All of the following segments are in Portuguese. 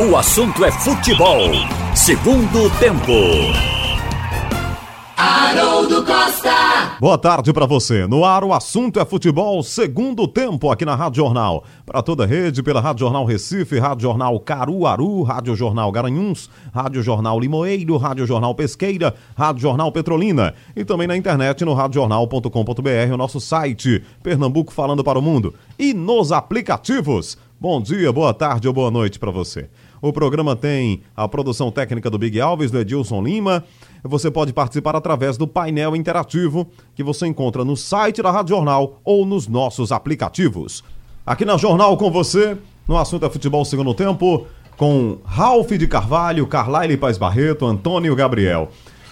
O assunto é futebol. Segundo tempo. Haroldo Costa. Boa tarde para você. No ar, o assunto é futebol, segundo tempo aqui na Rádio Jornal. Para toda a rede, pela Rádio Jornal Recife, Rádio Jornal Caruaru, Rádio Jornal Garanhuns, Rádio Jornal Limoeiro, Rádio Jornal Pesqueira, Rádio Jornal Petrolina e também na internet no radiojornal.com.br, o nosso site, Pernambuco falando para o mundo. E nos aplicativos. Bom dia, boa tarde ou boa noite para você. O programa tem a produção técnica do Big Alves, do Edilson Lima. Você pode participar através do painel interativo que você encontra no site da Rádio Jornal ou nos nossos aplicativos. Aqui na Jornal com você, no assunto é futebol segundo tempo, com Ralph de Carvalho, Carlaile Paz Barreto, Antônio Gabriel.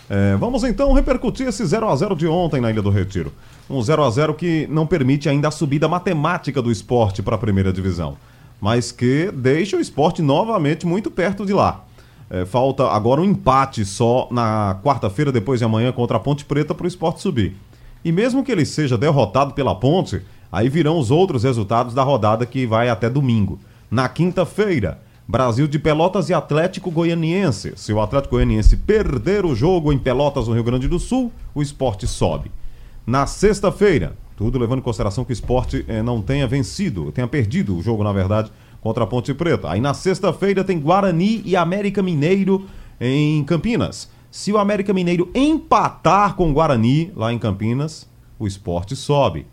É, vamos então repercutir esse 0 a 0 de ontem na Ilha do Retiro. Um 0 a 0 que não permite ainda a subida matemática do esporte para a primeira divisão mas que deixa o esporte novamente muito perto de lá. É, falta agora um empate só na quarta-feira, depois de amanhã, contra a Ponte Preta para o esporte subir. E mesmo que ele seja derrotado pela Ponte, aí virão os outros resultados da rodada que vai até domingo. Na quinta-feira, Brasil de Pelotas e Atlético Goianiense. Se o Atlético Goianiense perder o jogo em Pelotas, no Rio Grande do Sul, o esporte sobe. Na sexta-feira, tudo levando em consideração que o esporte eh, não tenha vencido, tenha perdido o jogo, na verdade, contra a Ponte Preta. Aí na sexta-feira tem Guarani e América Mineiro em Campinas. Se o América Mineiro empatar com o Guarani lá em Campinas, o esporte sobe.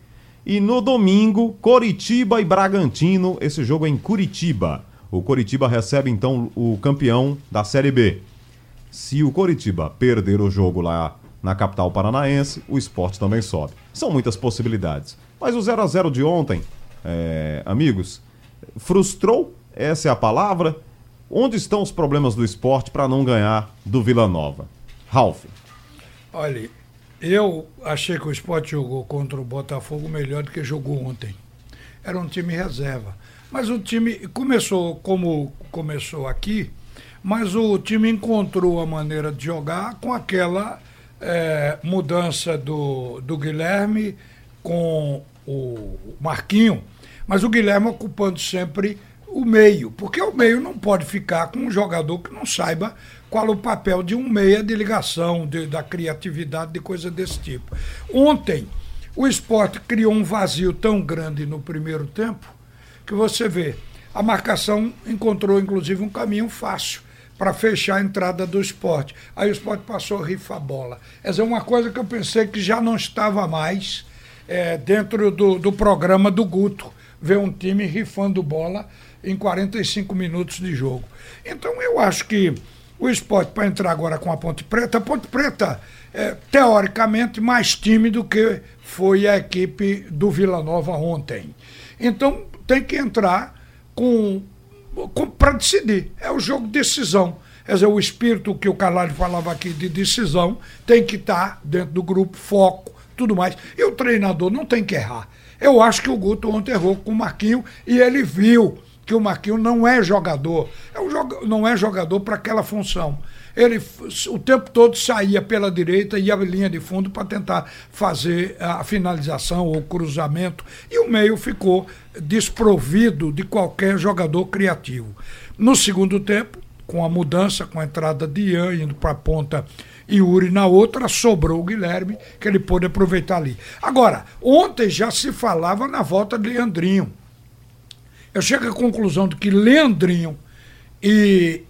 E no domingo, Coritiba e Bragantino, esse jogo é em Curitiba. O Coritiba recebe então o campeão da Série B. Se o Coritiba perder o jogo lá na capital paranaense, o esporte também sobe. São muitas possibilidades. Mas o 0 a 0 de ontem, é, amigos, frustrou, essa é a palavra. Onde estão os problemas do esporte para não ganhar do Vila Nova? Ralf. Olha, eu achei que o esporte jogou contra o Botafogo melhor do que jogou ontem. Era um time reserva. Mas o time começou como começou aqui, mas o time encontrou a maneira de jogar com aquela é, mudança do, do Guilherme com o Marquinho, mas o Guilherme ocupando sempre o meio, porque o meio não pode ficar com um jogador que não saiba qual o papel de um meia de ligação, de, da criatividade, de coisa desse tipo. Ontem, o esporte criou um vazio tão grande no primeiro tempo que você vê, a marcação encontrou inclusive um caminho fácil para fechar a entrada do esporte. Aí o esporte passou a rifar bola. Essa é uma coisa que eu pensei que já não estava mais é, dentro do, do programa do Guto, ver um time rifando bola em 45 minutos de jogo. Então eu acho que o esporte, para entrar agora com a Ponte Preta, a Ponte Preta é teoricamente mais time do que foi a equipe do Vila Nova ontem. Então tem que entrar com para decidir. É o jogo de decisão. Quer dizer, o espírito que o Carvalho falava aqui de decisão tem que estar tá dentro do grupo, foco, tudo mais. E o treinador não tem que errar. Eu acho que o Guto ontem errou com o Marquinho e ele viu que o Marquinho não é jogador. É um joga não é jogador para aquela função ele o tempo todo saía pela direita e ia linha de fundo para tentar fazer a finalização ou cruzamento e o meio ficou desprovido de qualquer jogador criativo. No segundo tempo, com a mudança, com a entrada de Ian indo para a ponta e Uri na outra, sobrou o Guilherme, que ele pôde aproveitar ali. Agora, ontem já se falava na volta de Leandrinho. Eu chego à conclusão de que Leandrinho e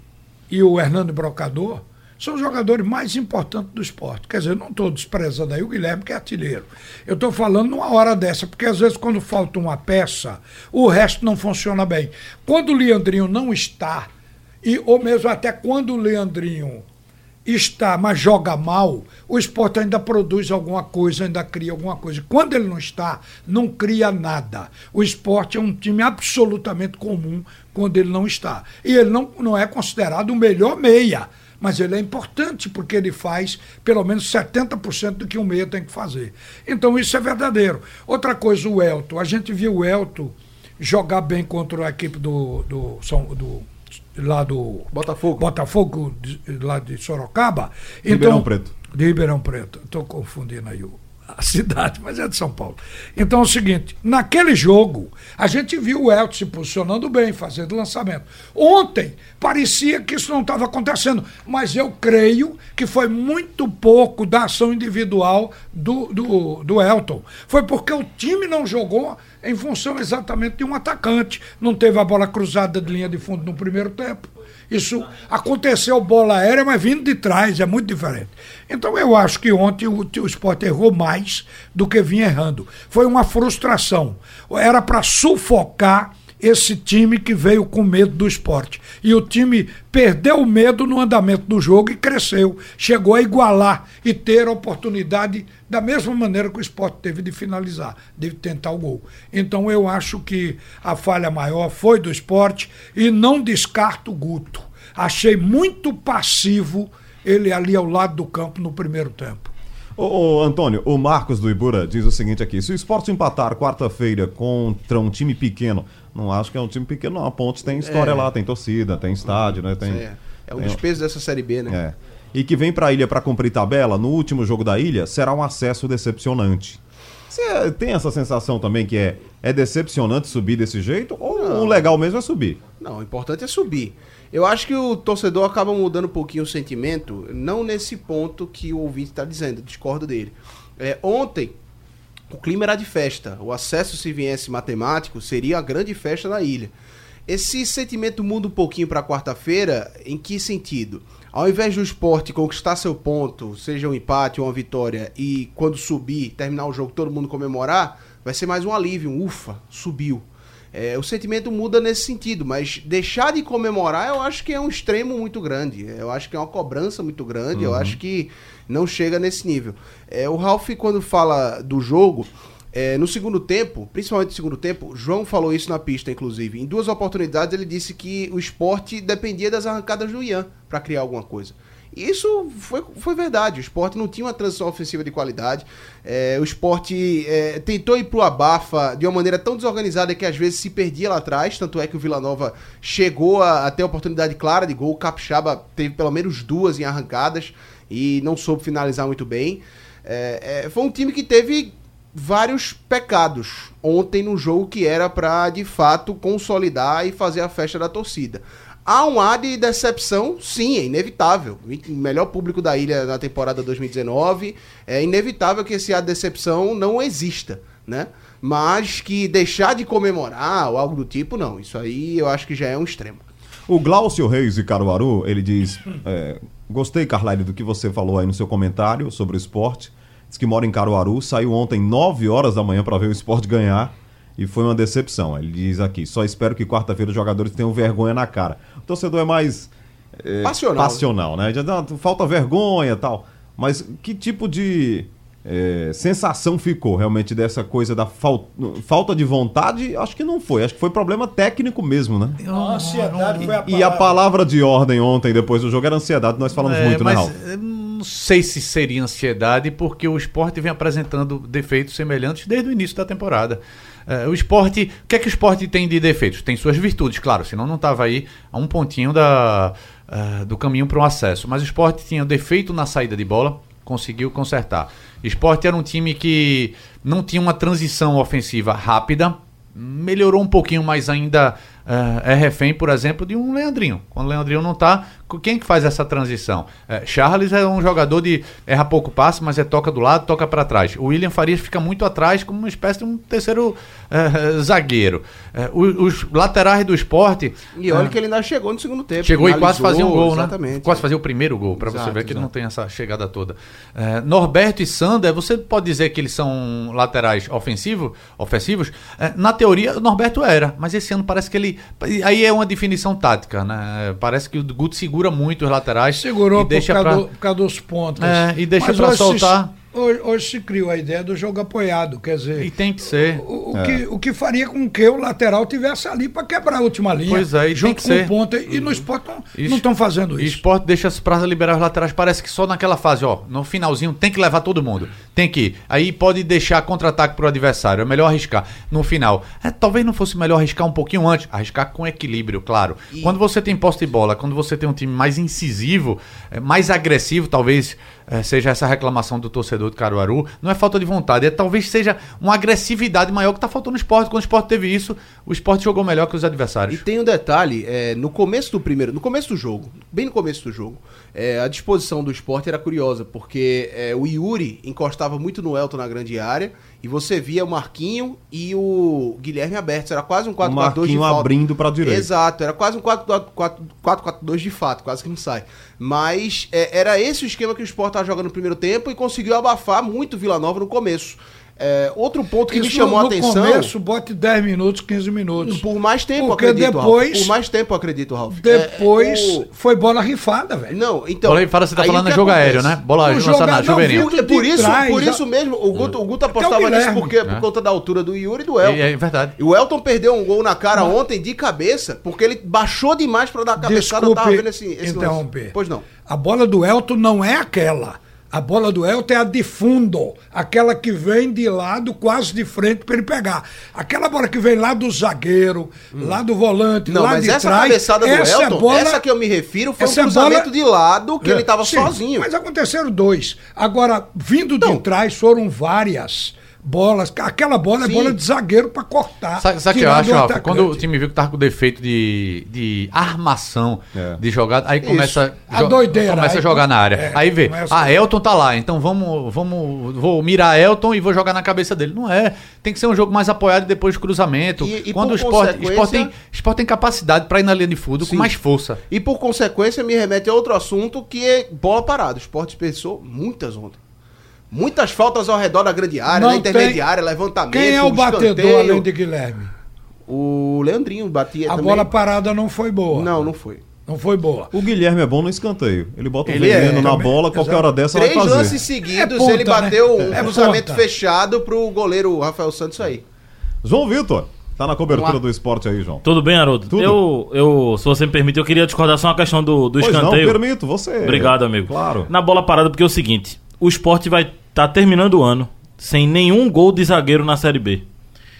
e o Hernando Brocador são os jogadores mais importantes do esporte. Quer dizer, não estou desprezando aí o Guilherme, que é artilheiro. Eu estou falando numa hora dessa, porque às vezes quando falta uma peça, o resto não funciona bem. Quando o Leandrinho não está, e, ou mesmo até quando o Leandrinho está, mas joga mal, o esporte ainda produz alguma coisa, ainda cria alguma coisa. Quando ele não está, não cria nada. O esporte é um time absolutamente comum quando ele não está. E ele não, não é considerado o melhor meia, mas ele é importante porque ele faz pelo menos 70% do que um meia tem que fazer. Então isso é verdadeiro. Outra coisa, o Elton. A gente viu o Elton jogar bem contra a equipe do, do, do lá do Botafogo, Botafogo de, lá de Sorocaba. Ribeirão então, Preto. De Ribeirão Preto. Estou confundindo aí o, a cidade, mas é de São Paulo. Então é o seguinte: naquele jogo, a gente viu o Elton se posicionando bem, fazendo lançamento. Ontem, parecia que isso não estava acontecendo, mas eu creio que foi muito pouco da ação individual do, do, do Elton. Foi porque o time não jogou em função exatamente de um atacante. Não teve a bola cruzada de linha de fundo no primeiro tempo. Isso aconteceu bola aérea, mas vindo de trás, é muito diferente. Então eu acho que ontem o, o Sport errou mais do que vinha errando. Foi uma frustração. Era para sufocar esse time que veio com medo do esporte. E o time perdeu o medo no andamento do jogo e cresceu. Chegou a igualar e ter a oportunidade, da mesma maneira que o esporte teve de finalizar, de tentar o gol. Então eu acho que a falha maior foi do esporte e não descarto o Guto. Achei muito passivo ele ali ao lado do campo no primeiro tempo. Ô, Antônio, o Marcos do Ibura diz o seguinte aqui: se o esporte empatar quarta-feira contra um time pequeno, não acho que é um time pequeno, não. A Ponte tem história É. lá, tem torcida, tem estádio, né? Tem, É, é um tem- dos pesos dessa Série B, né? É. E que vem pra ilha pra cumprir tabela, no último jogo da ilha, será um acesso decepcionante. Você tem essa sensação também que é, é decepcionante subir desse jeito? Ou o legal mesmo é subir? Não, o importante é subir. Eu acho que o torcedor acaba mudando um pouquinho o sentimento, não nesse ponto que o ouvinte está dizendo, discordo dele. É, ontem, o clima era de festa. O acesso, se viesse matemático, seria a grande festa na ilha. Esse sentimento muda um pouquinho para quarta-feira, em que sentido? Ao invés do esporte conquistar seu ponto, seja um empate ou uma vitória, e quando subir, terminar o jogo, todo mundo comemorar, vai ser mais um alívio, um ufa, subiu. É, o sentimento muda nesse sentido, mas deixar de comemorar eu acho que é um extremo muito grande. Eu acho que é uma cobrança muito grande. Eu acho que não chega nesse nível. É, o Ralph, quando fala do jogo, é, no segundo tempo, principalmente no segundo tempo, João falou isso na pista, inclusive. Em duas oportunidades, ele disse que o esporte dependia das arrancadas do Ian para criar alguma coisa. Isso foi, foi verdade. O esporte não tinha uma transição ofensiva de qualidade. É, o esporte é, tentou ir pro abafa de uma maneira tão desorganizada que às vezes se perdia lá atrás. Tanto é que o Vila Nova chegou a, a ter oportunidade clara de gol. O Capixaba teve pelo menos duas em arrancadas e não soube finalizar muito bem. É, é, foi um time que teve vários pecados ontem no jogo que era para de fato consolidar e fazer a festa da torcida. Há um ar de decepção, sim, é inevitável. O melhor público da ilha na temporada 2019, é inevitável que esse ar de decepção não exista, né? Mas que deixar de comemorar ou algo do tipo, não. Isso aí eu acho que já é um extremo. O Glaucio Reis de Caruaru, ele diz: é, Gostei, Carlyle, do que você falou aí no seu comentário sobre o esporte. Diz que mora em Caruaru, saiu ontem 9 horas da manhã para ver o esporte ganhar e foi uma decepção. Ele diz aqui: só espero que quarta-feira os jogadores tenham vergonha na cara. O torcedor é mais. é, Passional. Passional, né? Já dá- falta vergonha e tal. Mas que tipo de. é, sensação ficou realmente dessa coisa da fal- falta de vontade? Acho que não foi. Acho que foi problema técnico mesmo, né? A ansiedade foi a E a palavra de ordem ontem, depois do jogo, era ansiedade. Nós falamos É, muito, né, mas Raul? eu não sei se seria ansiedade, porque o esporte vem apresentando defeitos semelhantes desde o início da temporada. É, o esporte. O que é que o esporte tem de defeitos? Tem suas virtudes, claro, senão não estava aí a um pontinho da, ah, do caminho para um acesso. Mas o esporte tinha defeito na saída de bola, conseguiu consertar. Esporte era um time que não tinha uma transição ofensiva rápida, melhorou um pouquinho, mas ainda eh, é refém, por exemplo, de um Leandrinho. Quando o Leandrinho não tá, co- quem que faz essa transição? Eh, Charles é um jogador de erra pouco passe, mas é toca do lado, toca para trás. O William Farias fica muito atrás, como uma espécie de um terceiro eh, zagueiro. Eh, o- os laterais do esporte E olha eh, que ele ainda chegou no segundo tempo. Chegou e quase fazia um gol, né? Exatamente. Quase fazia o primeiro gol, para você ver que ele não tem essa chegada toda. É, Norberto e Sander, você pode dizer que eles são laterais ofensivo, ofensivos? É, na teoria, o Norberto era, mas esse ano parece que ele. Aí é uma definição tática, né? Parece que o Guto segura muito os laterais. Segurou e por, deixa causa pra... do- por causa dos pontos. É, e deixa se- soltar. Hoje, hoje se criou a ideia do jogo apoiado, quer dizer. E tem que ser. O, o É. que, o que faria com que o lateral tivesse ali para quebrar a última linha. Pois é, e tem junto que com ser. o ponta. E no esporte não Isso- estão fazendo O isso. esporte deixa pra liberar os laterais. Parece que só naquela fase, ó. No finalzinho tem que levar todo mundo. Tem que ir. Aí pode deixar contra-ataque pro adversário. É melhor arriscar. No final. É, talvez não fosse melhor arriscar um pouquinho antes. Arriscar com equilíbrio, claro. Quando você tem posse de bola, quando você tem um time mais incisivo, é, mais agressivo, talvez seja essa reclamação do torcedor de Caruaru, não é falta de vontade, é talvez seja uma agressividade maior que está faltando no esporte. Quando o esporte teve isso, o esporte jogou melhor que os E adversários. tem um detalhe, é, no começo do primeiro, no começo do jogo, bem no começo do jogo, é, a disposição do esporte era curiosa, porque é, o Yuri encostava muito no Elton na grande área, e você via o Marquinho e o Guilherme abertos, era quase um 4-4-2 de Marquinho falta. abrindo pra direita. Exato, era quase um 4-4-2 de fato, quase que não sai. Mas é, era esse o esquema que o Sport estava jogando no primeiro tempo e conseguiu abafar muito o Vila Nova no começo. É, outro ponto que me Isso chamou a no atenção. começo, bote 10 minutos, 15 minutos. Por mais tempo, Porque acredito, depois- Ralf. Por mais tempo, acredito, Ralf. Depois É, o- foi bola rifada, velho. Não, então... Bola aí, fala, você tá falando jogo acontece? aéreo, né? Bola lançada na viu? É por de isso, trás, por já- isso mesmo, o Guto, o Guto Até o apostava nisso porque, por É. conta da altura do Yuri e do Elton. É, é verdade. E o Elton perdeu um gol na cara ontem de cabeça, porque ele baixou demais pra dar a cabeçada. eu tava Desculpe vendo esse, esse lance. interromper. Pois não. A bola do Elton não é aquela. A bola do Elton é a de fundo, aquela que vem de lado, quase de frente para ele pegar. Aquela bola que vem lá do zagueiro, lá do volante, Não, lá mas de essa trás. cabeçada do essa Elton, bola- essa que eu me refiro, foi um cruzamento bola- de lado que É, ele tava sim, sozinho. Mas aconteceram dois. Agora, vindo Não. de trás, foram várias bolas. Aquela bola Sim. é bola de zagueiro para cortar. Sabe, o que eu acho, Rafa? Quando o time viu que tava com defeito de, de armação É. de jogada, aí começa, A doideira, começa a jogar na área. é, aí vê, começa- ah, Elton tá lá, então vamos, vamos, vou mirar Elton e vou jogar na cabeça dele. Não é. Tem que ser um jogo mais apoiado depois do cruzamento. E- e Quando o esporte, esporte, tem, esporte tem capacidade pra ir na linha de fundo com mais força. E por consequência me remete a outro assunto que é bola parada. O esporte pensou muitas ontem. Muitas faltas ao redor da grande área, Não na intermediária, tem- levantamento. Quem é o batedor escanteio. além de Guilherme? O Leandrinho batia A também. bola parada não foi boa. Não, não foi. Não foi boa. O Guilherme é bom no escanteio. Ele bota um Ele é, veneno na também. bola, qualquer Exato. hora dessa Três vai fazer. lances seguidos, É ponta, ele bateu né? um É cruzamento ponta. fechado pro goleiro Rafael Santos aí. João Vitor, tá na cobertura do esporte aí, João. Tudo bem, Haroldo? Tudo. Eu, eu, se você me permite, eu queria discordar só uma questão do, do Pois não, escanteio. permito, você. Obrigado, amigo. Claro. Na bola parada, porque é o seguinte: o esporte vai estar terminando o ano sem nenhum gol de zagueiro na Série B.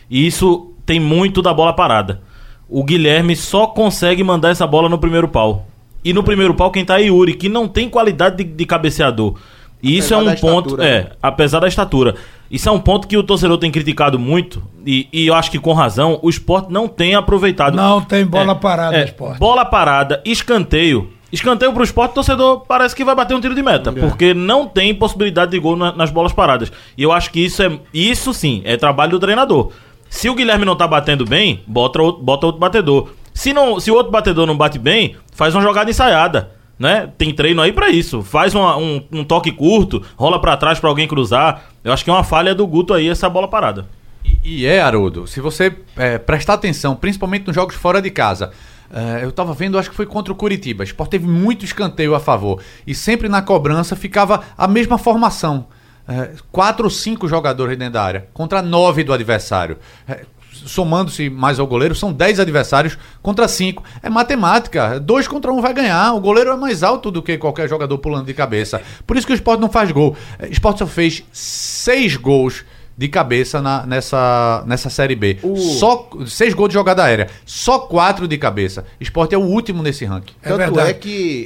E isso tem muito da bola parada. O Guilherme só consegue mandar essa bola no primeiro pau. E no primeiro pau, quem tá é Yuri, que não tem qualidade de, de cabeceador. E isso Apesar é um ponto. estatura, é, né? apesar da estatura. Isso é um ponto que o torcedor tem criticado muito. E, e eu acho que com razão, o esporte não tem aproveitado. Não tem bola É, parada é, esporte. Bola parada, escanteio. Escanteio pro esporte, o torcedor parece que vai bater um tiro de meta. Porque não tem possibilidade de gol na- nas bolas paradas. E eu acho que isso é. Isso sim, é trabalho do treinador. Se o Guilherme não tá batendo bem, bota outro, bota outro batedor. Se, não, se o outro batedor não bate bem, faz uma jogada ensaiada. Né? Tem treino aí pra isso. Faz uma- um, um toque curto, rola pra trás pra alguém cruzar. Eu acho que é uma falha do Guto aí essa bola parada. E, e é, Haroldo, se você é, prestar atenção, principalmente nos jogos fora de casa. É, eu tava vendo, acho que foi contra o Curitiba. O Sport teve muito escanteio a favor. E sempre na cobrança ficava a mesma formação. É, quatro ou cinco jogadores dentro da área, contra nove do adversário. É, somando-se mais ao goleiro, são 10 adversários contra 5. É matemática. Dois contra um vai ganhar. O goleiro é mais alto do que qualquer jogador pulando de cabeça. Por isso que o Sport não faz gol. O Sport só fez seis gols de cabeça na- nessa, nessa Série B. O- Só seis gols de jogada aérea. Só quatro de cabeça. O Sport é o último nesse ranking. É Tanto verdade. é que.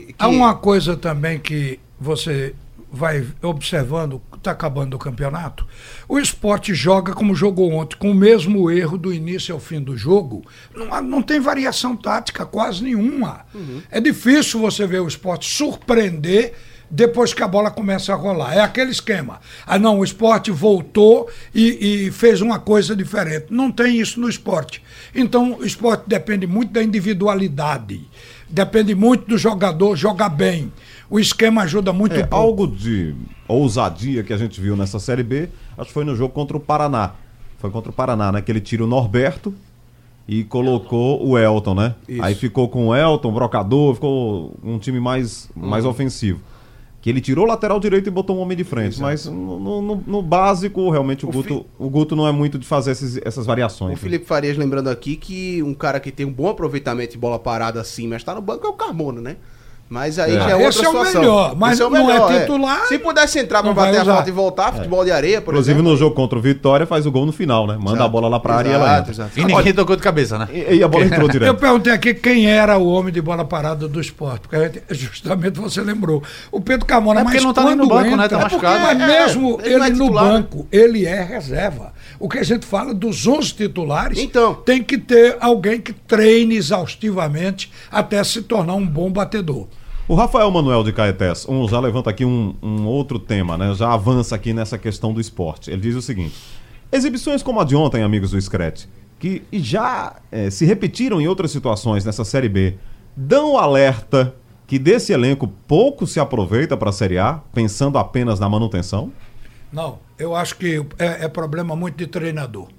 que- Há uma coisa também que você vai observando, está acabando o campeonato. O esporte joga como jogou ontem, com o mesmo erro do início ao fim do jogo. Não, não tem variação tática quase nenhuma. É difícil você ver o esporte surpreender depois que a bola começa a rolar. É aquele esquema. Ah, não, o esporte voltou e, e fez uma coisa diferente. Não tem isso no esporte. Então, o esporte depende muito da individualidade. Depende muito do jogador jogar bem. O esquema ajuda muito É, pouco. algo de ousadia que a gente viu nessa Série B, acho que foi no jogo contra o Paraná. Foi contra o Paraná, né? Que ele tira o Norberto e colocou o Elton, né? Isso. Aí ficou com o Elton, Brocador, ficou um time mais, mais Uhum. ofensivo. Que ele tirou o lateral direito e botou um homem de frente. Mas no, no- no básico, realmente, o, O Guto, Fi- o Guto não é muito de fazer esses- essas variações. O né? Felipe Farias lembrando aqui que um cara que tem um bom aproveitamento de bola parada assim, mas tá no banco é o Carmona, né? Mas aí É. já é outra Esse é o situação. melhor, mas Esse não é titular, Se pudesse entrar pra bater a falta e voltar, futebol de areia, por Inclusive exemplo. no jogo contra o Vitória faz o gol no final, né? Manda a bola lá pra área e ela Exato, entra. exato. E ninguém tocou de cabeça, né? E, e a bola entrou Eu direto. perguntei aqui quem era o homem de bola parada do esporte, porque gente- justamente você lembrou. O Pedro Camona, É porque mas não tá nem no banco, né? entra, Tá machucado. Mas É, mesmo ele é ele no né? banco, ele é reserva. O que a gente fala dos 11 titulares, Então. tem que ter alguém que treine exaustivamente até se tornar um bom batedor. O Rafael Manuel de Caetés um, já levanta aqui um, um outro tema, né? Já avança aqui nessa questão do esporte. Ele diz o seguinte: exibições como a de ontem, amigos do Screte, que já eh, se repetiram em outras situações nessa Série B, dão alerta que desse elenco pouco se aproveita para a Série A, pensando apenas na manutenção? Não, eu acho que é, é problema muito de treinador.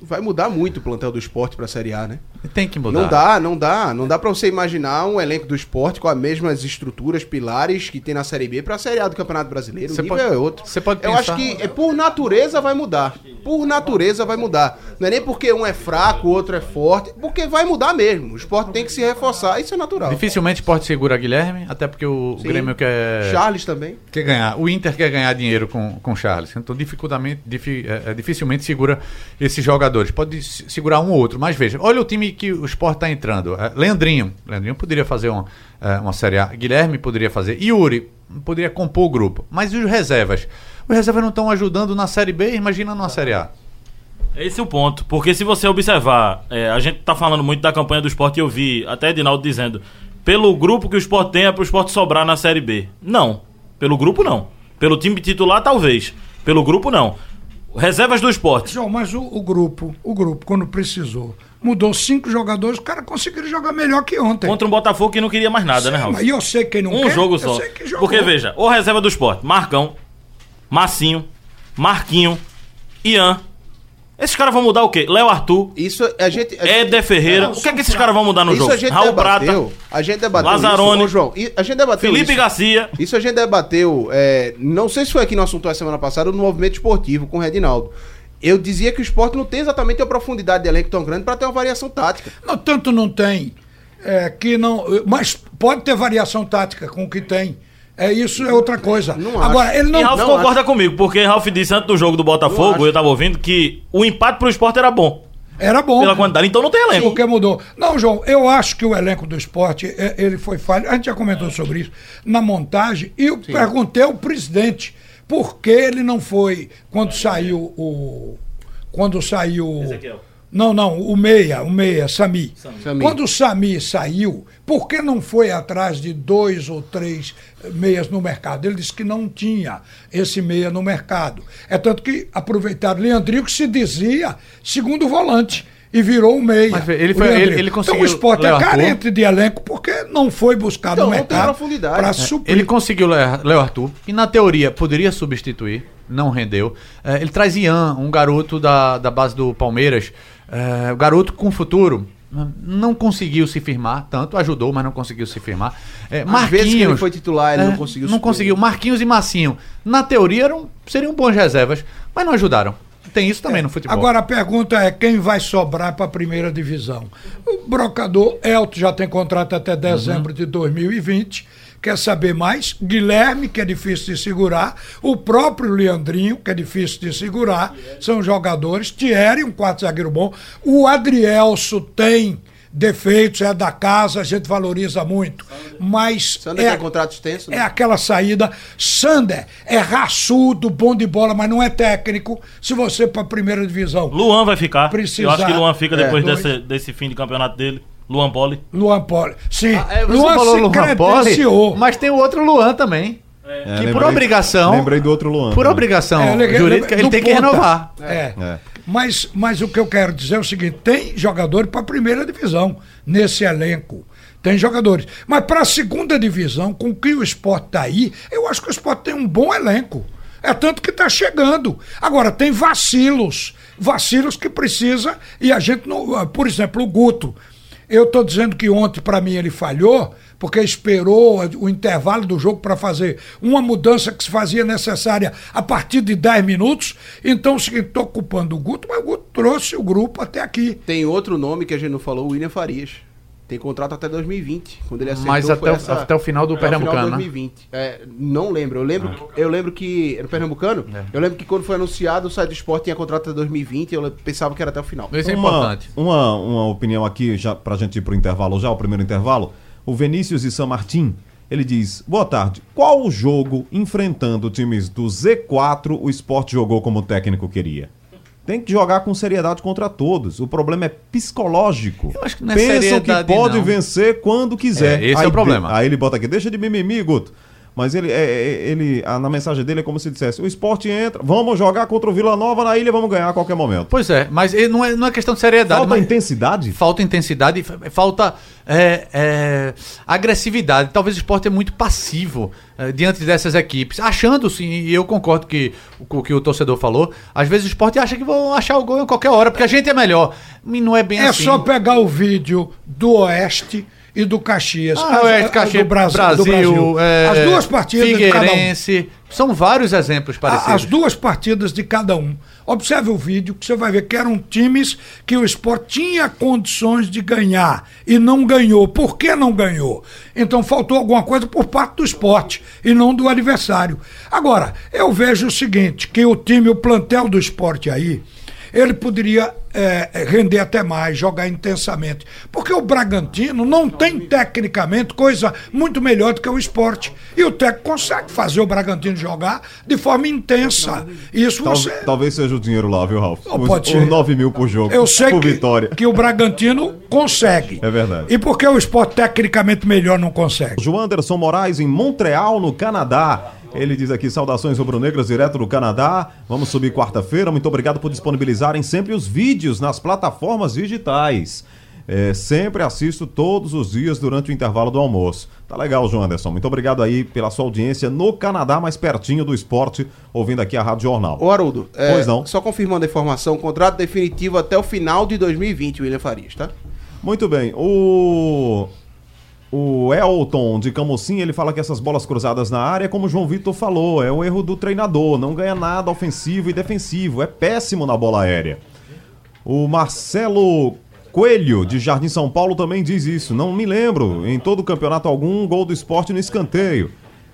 Vai mudar muito o plantel do esporte pra Série A, né? Tem que mudar. Não dá, não dá. Não dá pra você imaginar um elenco do esporte com as mesmas estruturas, pilares que tem na Série B pra Série A do Campeonato Brasileiro. Você o nível pode- é outro. você pode Eu pensar- acho que é, por natureza vai mudar. Por natureza vai mudar. Não é nem porque um é fraco, o outro é forte. Porque vai mudar mesmo. O esporte tem que se reforçar. Isso é natural. Dificilmente o Sport segura Guilherme, até porque o Sim. Grêmio quer, Charles também. quer ganhar. O Inter quer ganhar dinheiro com com Charles. Então dificultamente, difi- é, é, dificilmente segura esses jogadores. Pode se- segurar um ou outro. Mas veja, olha o time que o Sport está entrando. É, Leandrinho. Leandrinho poderia fazer uma, é, uma Série A. Guilherme poderia fazer. Yuri poderia compor o grupo. Mas e os reservas? Os reservas não estão ajudando na Série B, imagina numa Série A. Esse é o ponto. Porque se você observar, é, a gente tá falando muito da campanha do esporte e eu vi até Edinaldo dizendo, pelo grupo que o esporte tem é pro esporte sobrar na Série B. Não. Pelo grupo não. Pelo time titular, talvez. Pelo grupo, não. Reservas do esporte. João, mas o, o grupo, o grupo, quando precisou, mudou cinco jogadores, os caras conseguiram jogar melhor que ontem. Contra um Botafogo que não queria mais nada, né, Raul? Mas eu sei quem não Um quer. jogo eu só. sei que jogou. Porque, veja, o reserva do esporte, Marcão, Massinho, Marquinho, Ian. Esses caras vão mudar o quê? Léo Arthur, Isso a gente. A Éder Ferreira. O que é que esses caras vão mudar no isso jogo? a gente Raul debateu. Prata, A gente debateu. Lazzaroni, isso, João. A gente debateu Felipe isso. Garcia. Isso a gente debateu, é, não sei se foi aqui no assunto a semana passada ou no movimento esportivo com o Redinaldo. Eu dizia que o esporte não tem exatamente a profundidade de elenco tão grande para ter uma variação tática. Não, tanto não tem, é, que não. Mas pode ter variação tática com o que tem. É isso, é outra coisa. Não Agora, acho. ele não. e Ralf não, concorda comigo, porque Ralf disse antes do jogo do Botafogo, acho. eu tava ouvindo, que o empate pro esporte era bom. Era bom. Pela quantidade. Então não tem elenco. Porque mudou. Não, João, eu acho que o elenco do esporte, é, ele foi falho. A gente já comentou sobre isso na montagem. E eu perguntei ao presidente por que ele não foi quando saiu o. Quando saiu. Ezequiel. Não, não, o meia, o meia, Sami. Sami. Quando o Sami saiu, por que não foi atrás de dois ou três meias no mercado? Ele disse que não tinha esse meia no mercado. É tanto que aproveitaram Leandrinho, que se dizia segundo volante. E virou um meia. Mas ele o foi- ele- ele conseguiu- Então o esporte é Arthur. carente de elenco porque não foi buscar Então, no mercado para É, suprir. Ele conseguiu Léo Léo Arthur, que na teoria poderia substituir, não rendeu. É, ele traz Ian, um garoto da, da base do Palmeiras, é, o garoto com futuro. Não conseguiu se firmar, tanto ajudou, mas não conseguiu se firmar. É, Às vezes que ele foi titular, ele é, não conseguiu Não suprir. conseguiu. Marquinhos e Massinho, na teoria, eram, seriam bons reservas, mas não ajudaram. Tem isso também no futebol. Agora a pergunta é quem vai sobrar para a primeira divisão. O brocador Elton já tem contrato até dezembro de 2020. Quer saber mais? Guilherme, que é difícil de segurar. O próprio Leandrinho, que é difícil de segurar. São jogadores. Thierry, um quarto zagueiro bom. O Adrielso tem defeitos, é da casa, a gente valoriza muito. Mas. Sander é tem contrato extenso, né? É aquela saída. Sander é raçudo, bom de bola, mas não é técnico. Se você para a primeira divisão. Luan vai ficar. Precisar- Eu acho que Luan fica É, depois desse, desse fim de campeonato dele. Luan Poli. Luan Poli. Sim, Ah, é, você Luan falou se Luan credenciou. Poli, mas tem o outro Luan também. É, que por lembrei- obrigação. Lembrei do outro Luan. Por também. obrigação É, ele- jurídica, ele do tem que ponta. renovar. É. Mas, mas o que eu quero dizer é o seguinte: tem jogadores para a primeira divisão nesse elenco. Tem jogadores. Mas para a segunda divisão, com que o esporte está aí, eu acho que o esporte tem um bom elenco. É tanto que está chegando. Agora, tem vacilos. Vacilos que precisa. E a gente não. Por exemplo, o Guto. Eu estou dizendo que ontem, para mim, ele falhou, porque esperou o intervalo do jogo para fazer uma mudança que se fazia necessária a partir de 10 minutos. Então, é o seguinte, estou culpando o Guto, mas o Guto trouxe o grupo até aqui. Tem outro nome que a gente não falou, o William Farias. Tem contrato até 2020, quando ele acertou Mas foi até, o- essa- até o final do até o final de Pernambucano, né? 2020. É, não lembro. Eu lembro, que- eu lembro que. No Pernambucano? É. Eu lembro que quando foi anunciado o site do esporte tinha contrato até 2020 eu pensava que era até o final. Isso é uma, importante. Uma, uma opinião aqui, já pra gente ir pro intervalo já, o primeiro intervalo. O Vinícius de San Martin, ele diz: Boa tarde. Qual o jogo enfrentando times do Z4 o esporte jogou como o técnico queria? Tem que jogar com seriedade contra todos. O problema é psicológico. Eu acho que não é Pensam que pode não. vencer quando quiser. É, esse é Aí o problema. aí ele bota aqui, deixa de mimimi, Guto. Mas ele, é, é, ele ah, na mensagem dele é como se dissesse: o esporte entra, vamos jogar contra o Vila Nova na ilha, vamos ganhar a qualquer momento. Pois é, mas ele não é, não é questão de seriedade. Falta mas- intensidade? Falta intensidade, fa- falta é, é, agressividade. Talvez o esporte é muito passivo é, diante dessas equipes. Achando, sim, e eu concordo que, com o que o torcedor falou, às vezes o esporte acha que vão achar o gol em qualquer hora, porque a gente é melhor. E não é bem É assim. só pegar o vídeo do Oeste e do Caxias. Ah, As- a- Caxias, do Brasil. Brasil, do Brasil. é, As duas partidas de cada um. São vários exemplos parecidos. As duas partidas de cada um. Observe o vídeo que você vai ver que eram times que o esporte tinha condições de ganhar e não ganhou. Por que não ganhou? Então faltou alguma coisa por parte do esporte e não do adversário. Agora, eu vejo o seguinte: que o time, o plantel do esporte aí, ele poderia é, render até mais, jogar intensamente. Porque o Bragantino não tem tecnicamente coisa muito melhor do que o esporte. E o técnico consegue fazer o Bragantino jogar de forma intensa. Isso Tal- você. Talvez seja o dinheiro lá, viu, Ralf? Não, Os, pode os ser. 9 mil por jogo. Eu sei por que, vitória. que o Bragantino consegue. É verdade. E porque o esporte tecnicamente melhor não consegue? João Anderson Moraes em Montreal, no Canadá. Ele diz aqui: saudações rubro-negras direto do Canadá. Vamos subir quarta-feira. Muito obrigado por disponibilizarem sempre os vídeos nas plataformas digitais. É, sempre assisto todos os dias durante o intervalo do almoço. Tá legal, João Anderson. Muito obrigado aí pela sua audiência no Canadá, mais pertinho do esporte, ouvindo aqui a Rádio Jornal. Ô Haroldo, é, Pois não. só confirmando a informação, contrato definitivo até o final de 2020, William Farias, tá? Muito bem. O. O Elton de Camocim, ele fala que essas bolas cruzadas na área, como o João Vitor falou, é um erro do treinador. Não ganha nada ofensivo e defensivo. É péssimo na bola aérea. O Marcelo Coelho, de Jardim São Paulo, também diz isso. Não me lembro, em todo o campeonato algum, gol do esporte no escanteio.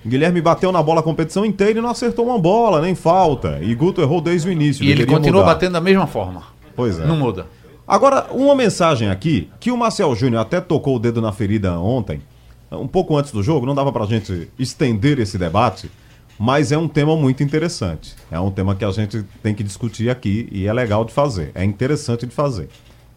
Guilherme bateu na bola a competição inteira e não acertou uma bola, nem falta. E Guto errou desde o início. E ele continua mudar. batendo da mesma forma. Pois é. Não muda. Agora, uma mensagem aqui, que o Marcel Júnior até tocou o dedo na ferida ontem, um pouco antes do jogo, não dava pra gente estender esse debate, mas é um tema muito interessante. É um tema que a gente tem que discutir aqui e é legal de fazer, é interessante de fazer.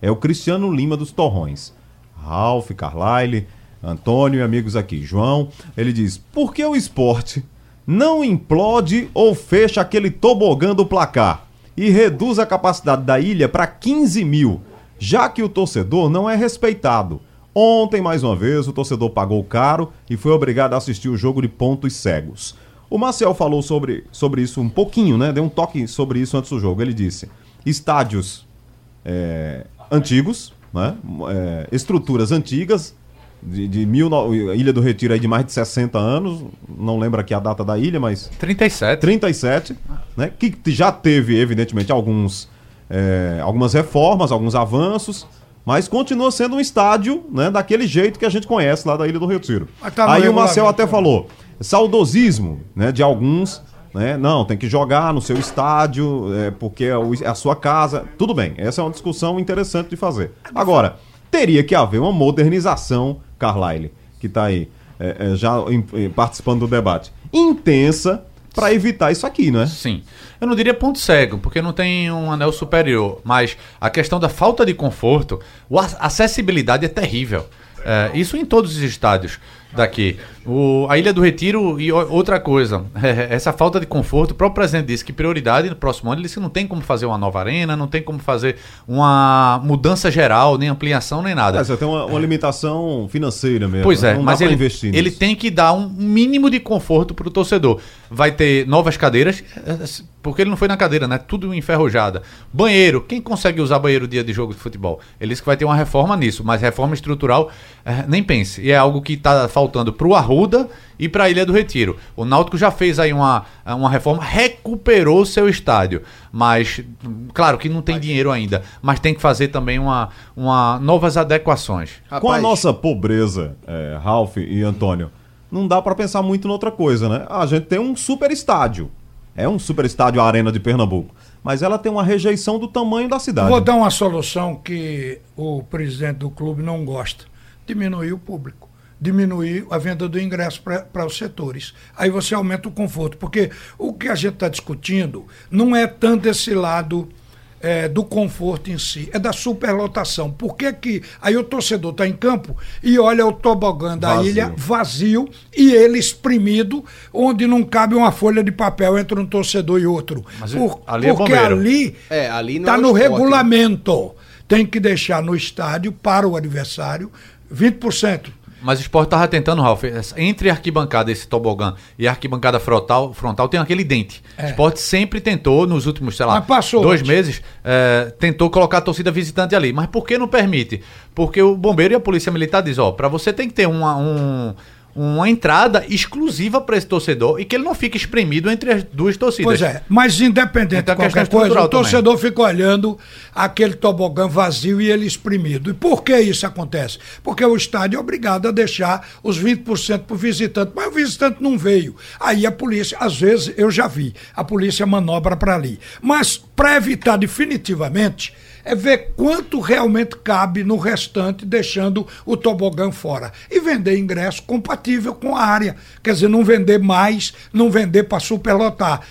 É o Cristiano Lima dos Torrões. Ralf, Carlyle, Antônio e amigos aqui. João, ele diz: por que o esporte não implode ou fecha aquele tobogã do placar e reduz a capacidade da ilha para 15 mil, já que o torcedor não é respeitado? Ontem, mais uma vez, o torcedor pagou caro e foi obrigado a assistir o jogo de pontos cegos. O Marcel falou sobre, sobre isso um pouquinho, né? Deu um toque sobre isso antes do jogo. Ele disse: estádios é, antigos, né? É, estruturas antigas, de, de mil, no- Ilha do Retiro aí de mais de 60 anos, não lembro aqui a data da ilha, mas 37. 37, né? Que já teve, evidentemente, alguns, é, algumas reformas, alguns avanços, mas continua sendo um estádio né, daquele jeito que a gente conhece lá da Ilha do Retiro. Tá Aí o Marcel até né? falou, saudosismo né, de alguns, né? Não, tem que jogar no seu estádio, é, porque é é a sua casa. Tudo bem, essa é uma discussão interessante de fazer. Agora, teria que haver uma modernização, Carlyle, que está aí é, é, já em- em- participando do debate, intensa para evitar isso aqui, não é? Sim. Eu não diria ponto cego, porque não tem um anel superior, mas a questão da falta de conforto, ac- acessibilidade é terrível. É, isso em todos os estádios daqui. O, a Ilha do Retiro e outra coisa, essa falta de conforto, o próprio presidente disse que prioridade no próximo ano, ele disse que não tem como fazer uma nova arena, não tem como fazer uma mudança geral, nem ampliação, nem nada. Mas tem uma, uma limitação financeira mesmo. Pois é, não mas ele, investir ele tem que dar um mínimo de conforto para o torcedor. Vai ter novas cadeiras, eh, porque ele não foi na cadeira, né? Tudo enferrujada. Banheiro, quem consegue usar banheiro dia de jogo de futebol? Ele disse que vai ter uma reforma nisso, mas reforma estrutural, nem pense. E é algo que está faltando faltando para o Arruda e para a Ilha do Retiro. O Náutico já fez aí uma, uma reforma, recuperou seu estádio, mas claro que não tem dinheiro ainda, mas tem que fazer também uma, uma novas adequações. Com a Rapaz, nossa pobreza, é, Ralf e Antônio, não dá pra pensar muito noutra coisa, né? A gente tem um super estádio. É um super estádio a Arena de Pernambuco. Mas ela tem uma rejeição do tamanho da cidade. Vou dar uma solução que o presidente do clube não gosta: diminuir o público. Diminuir a venda do ingresso para os setores. Aí você aumenta o conforto. Porque o que a gente está discutindo não é tanto esse lado eh, do conforto em si, é da superlotação. Por que que aí o torcedor está em campo e olha o tobogã da Vazio. ilha vazio e ele exprimido, onde não cabe uma folha de papel entre um torcedor e outro. Mas ali é porque ali É, ali está é o no esporte, né? regulamento. Tem que deixar no estádio para o adversário 20%. Mas o esporte tava tentando, Ralf, entre a arquibancada, esse tobogã, e a arquibancada frontal, frontal tem aquele dente. É. O esporte sempre tentou, nos últimos, sei lá, dois antes. meses, eh, tentou colocar a torcida visitante ali. Mas por que não permite? Porque o bombeiro e a polícia militar diz, ó, pra você tem que ter uma, um- uma entrada exclusiva para esse torcedor e que ele não fique espremido entre as duas torcidas. Pois é, mas independente Então, de questão qualquer coisa, o torcedor fica olhando aquele tobogã vazio e ele exprimido. E por que isso acontece? Porque o estádio é obrigado a deixar os 20% para o visitante, mas o visitante não veio. Aí a polícia, às vezes, eu já vi, a polícia manobra para ali. Mas para evitar definitivamente, é ver quanto realmente cabe no restante, deixando o tobogã fora. E vender ingresso compatível com a área. Quer dizer, não vender mais, não vender para superlotar.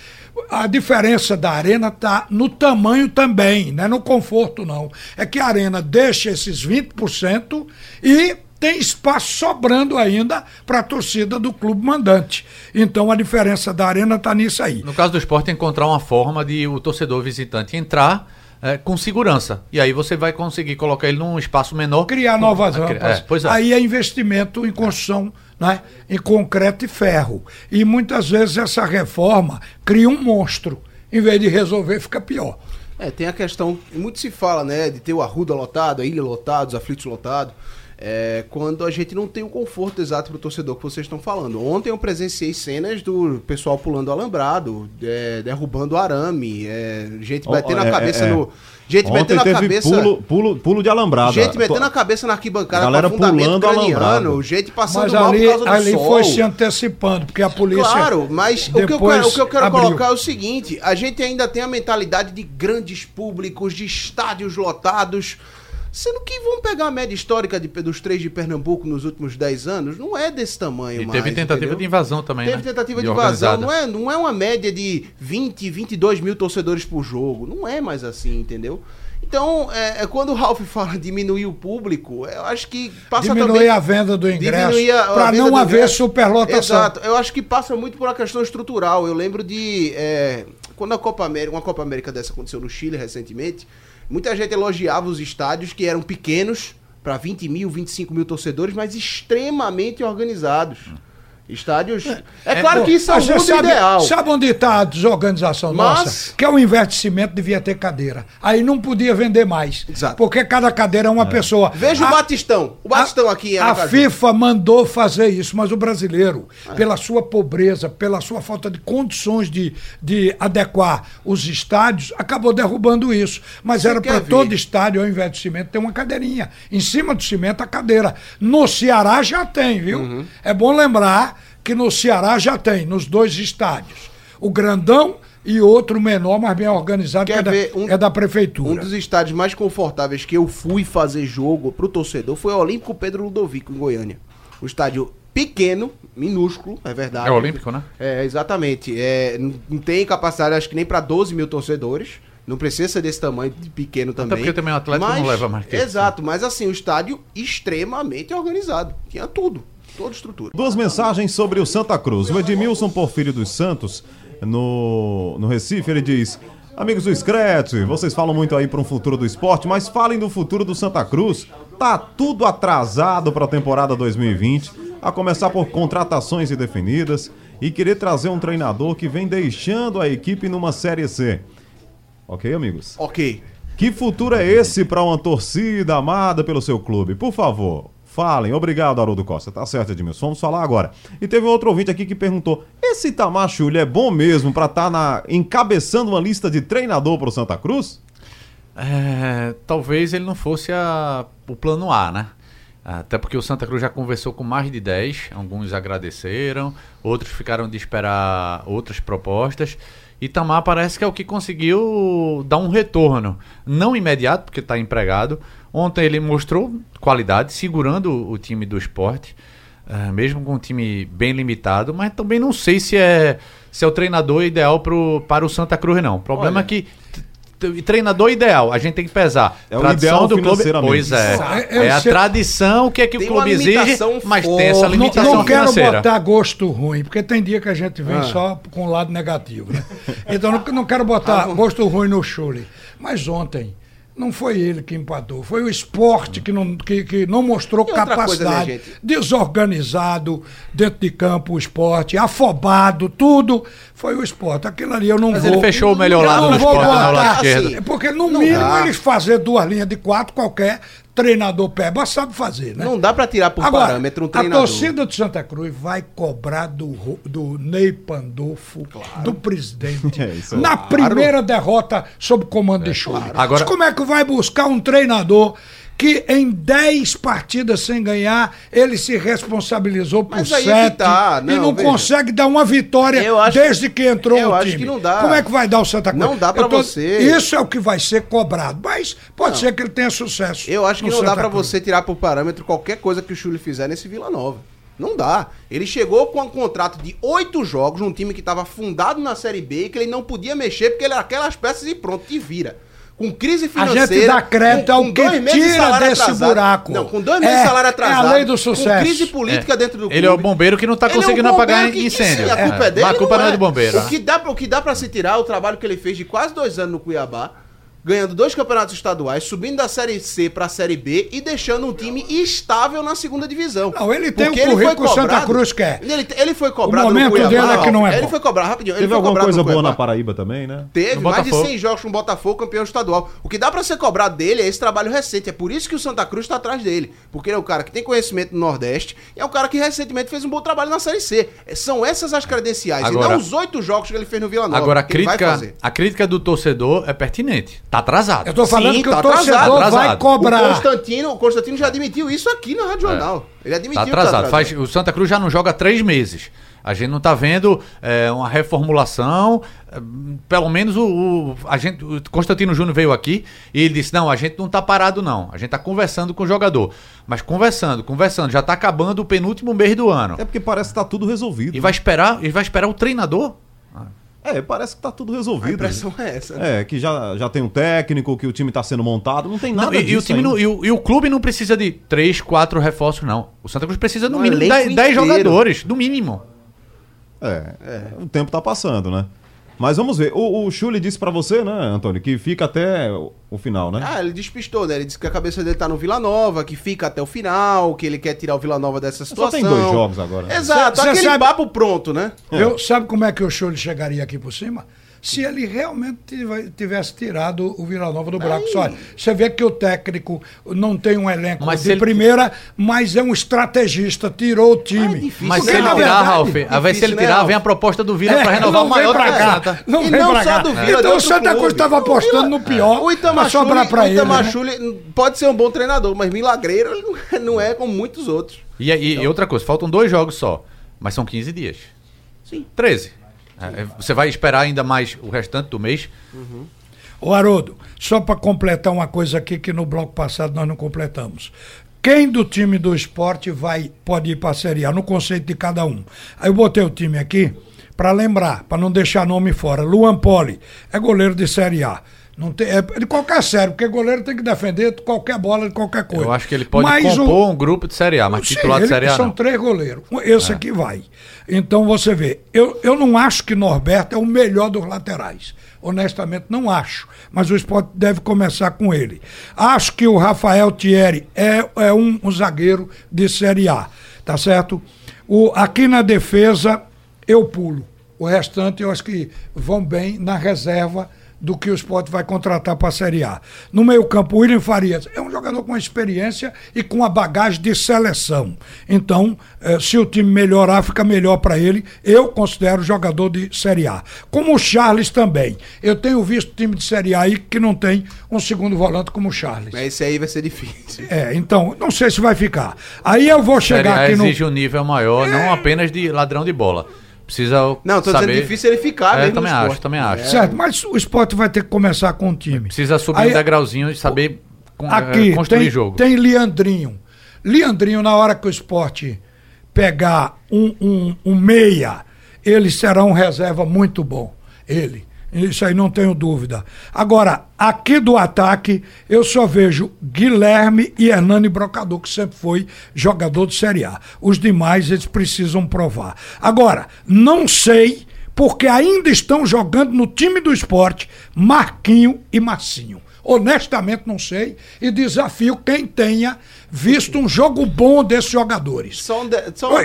A diferença da arena está no tamanho também, não é no conforto, não. É que a arena deixa esses 20% e tem espaço sobrando ainda para a torcida do clube mandante. Então a diferença da arena está nisso aí. No caso do esporte, encontrar uma forma de o torcedor visitante entrar eh, com segurança. E aí você vai conseguir colocar ele num espaço menor. criar novas É, rampas. é, pois é. Aí é investimento em construção, né? em concreto e ferro. E muitas vezes essa reforma cria um monstro. Em vez de resolver, fica pior. É, tem a questão, muito se fala, né, de ter o Arruda lotado, a Ilha lotado, os aflitos lotados, é, quando a gente não tem o conforto exato pro torcedor que vocês estão falando. Ontem eu presenciei cenas do pessoal pulando alambrado, é, derrubando arame, é, gente Ó, metendo é, a cabeça é, é. no... Gente Ontem metendo a cabeça... pulo, pulo, pulo de alambrada. Gente metendo a cabeça na arquibancada Galera com afundamento pulando craniano, alambrado. gente passando Mas mal ali, por causa do ali sol. foi se antecipando, porque a polícia. Claro, mas o que, eu quero, o que eu quero colocar é o seguinte: a gente ainda tem a mentalidade de grandes públicos, de estádios lotados. Sendo que vamos pegar a média histórica de- dos três de Pernambuco nos últimos 10 anos, não é desse tamanho E mais. teve tentativa entendeu? de invasão também, Teve né? tentativa de, organizada. invasão, não é, não é uma média de 20, 22 mil torcedores por jogo. Não é mais assim, entendeu? Então, é, é quando o Ralf fala diminuir o público, eu acho que passa Diminuir também... a venda do ingresso para não haver superlotação. Exato. Eu acho que passa muito por uma questão estrutural. Eu lembro de. é, quando a Copa América, uma Copa América dessa aconteceu no Chile recentemente, muita gente elogiava os estádios que eram pequenos, para 20 mil, 25 mil torcedores, mas extremamente organizados. Estádios. É, claro que isso é A o mundo sabe, ideal. sabe onde está a desorganização Mas- nossa? Que é o investimento devia ter cadeira. Aí não podia vender mais. Exato. Porque cada cadeira é uma pessoa. Veja o A- Batistão. O Batistão aqui em A. FIFA mandou fazer isso, mas o brasileiro, É. pela sua pobreza, pela sua falta de condições de, de adequar os estádios, acabou derrubando isso. Mas Você era para todo estádio, ao invés de cimento, ter uma cadeirinha. Em cima do cimento, a cadeira. No Ceará já tem, viu? Uhum. É bom lembrar que no Ceará já tem, nos dois estádios. O grandão e outro menor, mas bem organizado, que Quer é da, ver um- é da prefeitura. Um dos estádios mais confortáveis que eu fui fazer jogo pro torcedor foi o Olímpico Pedro Ludovico, em Goiânia. Um estádio pequeno, minúsculo, é verdade. É o Olímpico, né? É, exatamente. É, não tem capacidade, acho que nem para 12 mil torcedores. Não precisa ser desse tamanho de pequeno também. porque também o Atlético não leva mais que isso, Exato, mas assim, o estádio extremamente organizado. Tinha tudo, toda estrutura. Duas mensagens sobre o Santa Cruz. O Edmilson Porfírio dos Santos, no, no Recife, ele diz: Amigos do Scratch, vocês falam muito aí para um futuro do esporte, mas falem do futuro do Santa Cruz. Tá tudo atrasado para a temporada 2020, a começar por contratações indefinidas e querer trazer um treinador que vem deixando a equipe numa Série C. Ok, amigos? Ok. Que futuro é esse para uma torcida amada pelo seu clube? Por favor, Falem. Obrigado, Haroldo Costa. Tá certo, Edmilson. Vamos falar agora. E teve outro ouvinte aqui que perguntou: esse Itamar é bom mesmo pra estar na encabeçando uma lista de treinador pro Santa Cruz? É, talvez ele não fosse a- o plano A, né? Até porque o Santa Cruz já conversou com mais de 10, alguns agradeceram, outros ficaram de esperar outras propostas. Itamar parece que é o que conseguiu dar um retorno, não imediato, porque está empregado. Ontem ele mostrou qualidade, segurando o, time do esporte, eh, mesmo com um time bem limitado, mas também não sei se é, se é o treinador ideal pro, para o Santa Cruz, não. O problema Olha. é que treinador ideal, a gente tem que pesar. É o ideal financeiramente. Pois é. Eu- eu é a sei- tradição, o que é que Tem o clube exige, limitação mas tem essa forte. Não, limitação não quero financeira. botar gosto ruim, porque tem dia que a gente vem Ah. só com o lado negativo, né? Então não, não quero botar gosto ruim no Chule. Mas ontem não foi ele que empatou, foi o esporte que não, que, que não mostrou E outra coisa, capacidade. né, desorganizado dentro de campo o esporte, afobado, tudo. Foi o esporte. Aquilo ali eu não Mas vou. ele fechou o melhor eu lado não do vou esporte no lado botar esquerdo. assim, Porque no Não mínimo dá. eles fazer duas linhas de quatro, qualquer treinador peba sabe fazer, né? Não dá pra tirar por Agora, parâmetro um a treinador. torcida de Santa Cruz vai cobrar do, do Ney Pandolfo, do presidente, É na primeira derrota sob comando de Chuli. Agora- Mas como é que vai buscar um treinador que em 10 partidas sem ganhar, ele se responsabilizou por Mas aí é que 7 tá, e não, não veja. consegue dar uma vitória desde que entrou eu o acho time. que não dá. Como é que vai dar o Santa Cruz? Não dá Eu tô- você. Isso é o que vai ser cobrado, mas pode ser que ele tenha sucesso. Eu acho que não dá Santa pra Cruz. você tirar por parâmetro qualquer coisa que o Chuli fizer nesse Vila Nova. Não dá. Ele chegou com um contrato de oito jogos num time que estava fundado na Série B e que ele não podia mexer porque ele era aquelas peças e pronto, te vira. Com crise A financeira. gente dá crédito ao que dois meses de tira salário desse atrasado. buraco. Não, com dois meses É, de salário é a atrasado. lei do Com sucesso. crise política É. dentro do clube. Ele é o bombeiro que não tá Ele é conseguindo bombeiro apagar que- que incêndio. sim, a culpa é, É. dele. Mas a culpa não é do bombeiro, O que, dá, o que dá pra se tirar é o trabalho que ele fez de quase dois anos no Cuiabá, ganhando dois campeonatos estaduais, subindo da Série C pra Série B e deixando um time estável na segunda divisão. Não, ele tem Porque foi currículo que o Santa cobrado- Cruz quer. Ele, ele foi cobrado O momento no Cuiabá. dele é que não é Ele foi cobrado, rapidinho. ele Teve foi alguma cobrado coisa boa na Paraíba também, né? Teve No mais de Botafogo. 100 jogos com o Botafogo, campeão estadual. O que dá pra ser cobrado dele é esse trabalho recente. É por isso que o Santa Cruz tá atrás dele. Porque ele é o cara que tem conhecimento no Nordeste e é o cara que recentemente fez um bom trabalho na Série C. É, São essas as credenciais. e Agora- não os oito jogos que ele fez no Vila Nova. Agora, a crítica, a crítica do torcedor é pertinente. Tá atrasado. Eu tô falando Sim, que tá o torcedor atrasado, vai atrasado. O cobrar. Constantino, o Constantino já admitiu isso aqui na Rádio Jornal. Ele admitiu Tá que atrasado. Faz, o Santa Cruz já não joga há três meses. A gente não tá vendo é, uma reformulação. é, Pelo menos o, o- a gente, o Constantino Júnior veio aqui e ele disse: não, a gente não tá parado, não. A gente tá conversando com o jogador. Mas conversando, conversando, já tá acabando o penúltimo mês do ano. É porque parece que tá tudo resolvido. E vai esperar, e vai esperar o treinador? É, parece que tá tudo A resolvido. impressão é essa. né? É, que já, já tem um técnico, que o time tá sendo montado, não tem Não, nada e, e disso o time ainda. não- e, o, e o clube não precisa de três, quatro reforços, não. O Santa Cruz precisa, no Um mínimo, elenco 10 10 inteiro. jogadores, no mínimo. É, o tempo tá passando, né? Mas vamos ver. O, o Chuli disse pra você, né, Antônio, que fica até o, final, né? Ah, ele despistou, né? Ele disse que a cabeça dele tá no Vila Nova, que fica até o final, que ele quer tirar o Vila Nova dessa Só situação. tem dois jogos agora. né? Exato, Cê- cê aquele sabe- papo pronto, né? Eu, sabe como é que o Chule chegaria aqui por cima? Se ele realmente tive- tivesse tirado o Vila Nova do buraco. Só, você vê que o técnico não tem um elenco Mas de ele- primeira, mas é um estrategista, tirou o time. Ah, é Mas Porque, se ele tirar, verdade, Ralf, invés se ele né, tirar, vem a proposta do Vila É, pra renovar não o maior pra cá. Não E vem não pra só cá. do Vila, então o Santa Cruz estava apostando no pior O Itamar pra pra o ele. Itamar né? Pode ser um bom treinador, mas milagreiro ele não é, é como muitos outros. E, e- e outra coisa, faltam dois jogos só, mas são 15 dias. Sim. 13. É, você vai esperar ainda mais o restante do mês? Ô Haroldo, só para completar uma coisa aqui que no bloco passado nós não completamos. Quem do time do esporte vai pode ir para a Série A, no conceito de cada um. Aí eu botei o time aqui para lembrar, para não deixar nome fora. Luan Poli é goleiro de Série A. Não tem, é de qualquer série, porque goleiro tem que defender qualquer bola de qualquer coisa. Eu acho que ele pode Mas compor um grupo de Série A, mas Sim, titular de Série A São não. três goleiros. Esse aqui vai. Então você vê, eu, eu não acho que Norberto é o melhor dos laterais. Honestamente, não acho. Mas o esporte deve começar com ele. Acho que o Rafael Thierry é, é um, um zagueiro de Série A. Tá certo? O, aqui na defesa, eu pulo. O restante eu acho que vão bem na reserva do que o esporte vai contratar para a Série A. No meio-campo, o William Farias é um jogador com experiência e com a bagagem de seleção. Então, eh, se o time melhorar, fica melhor para ele. Eu considero jogador de Série A. Como o Charles também. Eu tenho visto time de Série A aí que não tem um segundo volante como o Charles. Mas esse aí vai ser difícil. É, então, não sei se vai ficar. Aí eu vou Série chegar A aqui no. exige um nível maior, não apenas de ladrão de bola. Precisa Não, tô saber... dizendo difícil ele ficar É, mesmo também no acho, também acho. Certo, mas o esporte vai ter que começar com o time. Precisa subir Aí- um degrauzinho e saber con- Aqui construir tem, jogo. tem Leandrinho. Leandrinho, na hora que o esporte pegar um, um, um meia, ele será um reserva muito bom. Ele. Isso aí não tenho dúvida. Agora, aqui do ataque, eu só vejo Guilherme e Hernani Brocador, que sempre foi jogador de Série A. Os demais, eles precisam provar. Agora, não sei, porque ainda estão jogando no time do esporte Marquinho e Massinho. Honestamente, não sei. E desafio quem tenha visto um jogo bom desses jogadores.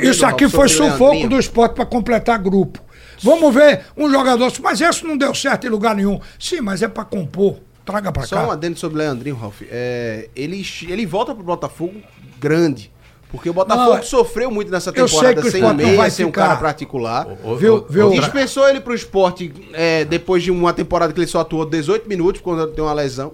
De- Isso aqui foi sufoco do esporte para completar grupo. Vamos ver um jogador, mas esse não deu certo em lugar nenhum. Sim, mas é para compor. Traga para Só cá. um adendo sobre o Leandrinho, Ralf. É, ele, ele volta pro Botafogo grande. Porque o Botafogo Não, é- sofreu muito nessa temporada o sem não meia, sem um cara pra articular. O- Viu- o- viu- Dispensou ele pro esporte é, depois de uma temporada que ele só atuou 18 minutos, quando tem uma lesão.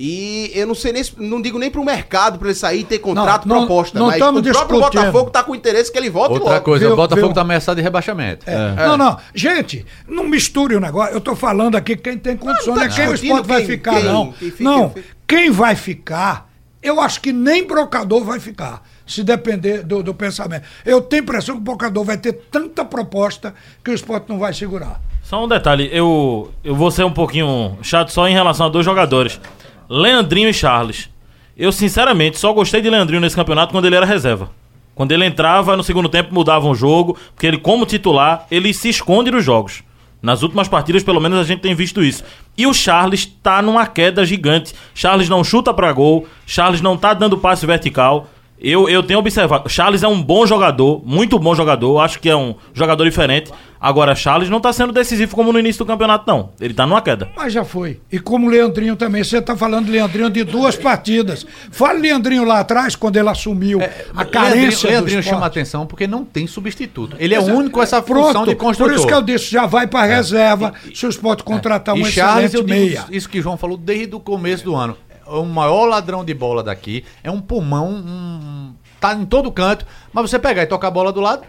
E eu não sei nem, não digo nem pro mercado pra ele sair e ter contrato, Não, não- proposta. não mas o próprio discutindo. Botafogo tá com interesse que ele volte Outra logo. coisa, Viu- o Botafogo viu? tá ameaçado de rebaixamento. É. Não, não. Gente, não misture o negócio. Eu tô falando aqui quem tem condições. Não, tá é quem o esporte vai ficar, quem- não. quem fica, não, quem vai ficar, eu acho que nem brocador vai ficar. Se depender do, do pensamento. Eu tenho a impressão que o brocador vai ter tanta proposta que o esporte não vai segurar. Só um detalhe, eu, eu vou ser um pouquinho chato só em relação a dois jogadores. Leandrinho e Charles. Eu, sinceramente, só gostei de Leandrinho nesse campeonato quando ele era reserva. Quando ele entrava no segundo tempo, mudava o jogo, porque ele, como titular, ele se esconde nos jogos. Nas últimas partidas, pelo menos, a gente tem visto isso. E o Charles tá numa queda gigante. Charles não chuta pra gol, Charles não tá dando passe vertical. Eu, eu tenho observado. Charles é um bom jogador, muito bom jogador. Acho que é um jogador diferente. Agora, Charles não tá sendo decisivo como no início do campeonato, não. Ele tá numa queda. Mas já foi. E como o Leandrinho também. Você está falando de Leandrinho de duas partidas. Fala Leandrinho lá atrás, quando ele assumiu a carência Leandrinho, do Leandrinho chama atenção porque não tem substituto. Ele é o único com essa função Pronto, de construtor. por isso que eu disse, já vai para reserva, se o esporte contratar um e Charles, meia. isso que o João falou desde o começo do ano. É o maior ladrão de bola daqui. É um pulmão, um- tá em todo canto. Mas você pegar e tocar a bola do lado,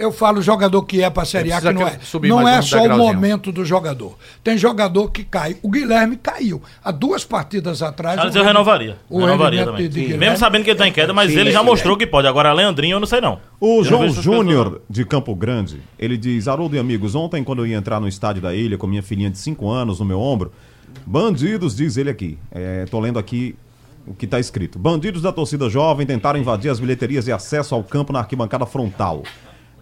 Eu falo jogador que é para Série A, que não é. Não é um só o momento do jogador. Tem jogador que cai. O Guilherme caiu. Há duas partidas atrás. Charles o eu renovaria. O renovaria também. de- de Mesmo sabendo que ele tá em queda, mas Sim, ele já sim, mostrou que pode. Agora, Leandrinho, eu não sei não. O Eu João Júnior, de Campo Grande, ele diz: Haroldo e amigos, ontem, quando eu ia entrar no estádio da ilha com minha filhinha de 5 anos no meu ombro, bandidos, diz ele aqui. É, tô lendo aqui o que tá escrito. Bandidos da torcida jovem tentaram invadir as bilheterias e acesso ao campo na arquibancada frontal.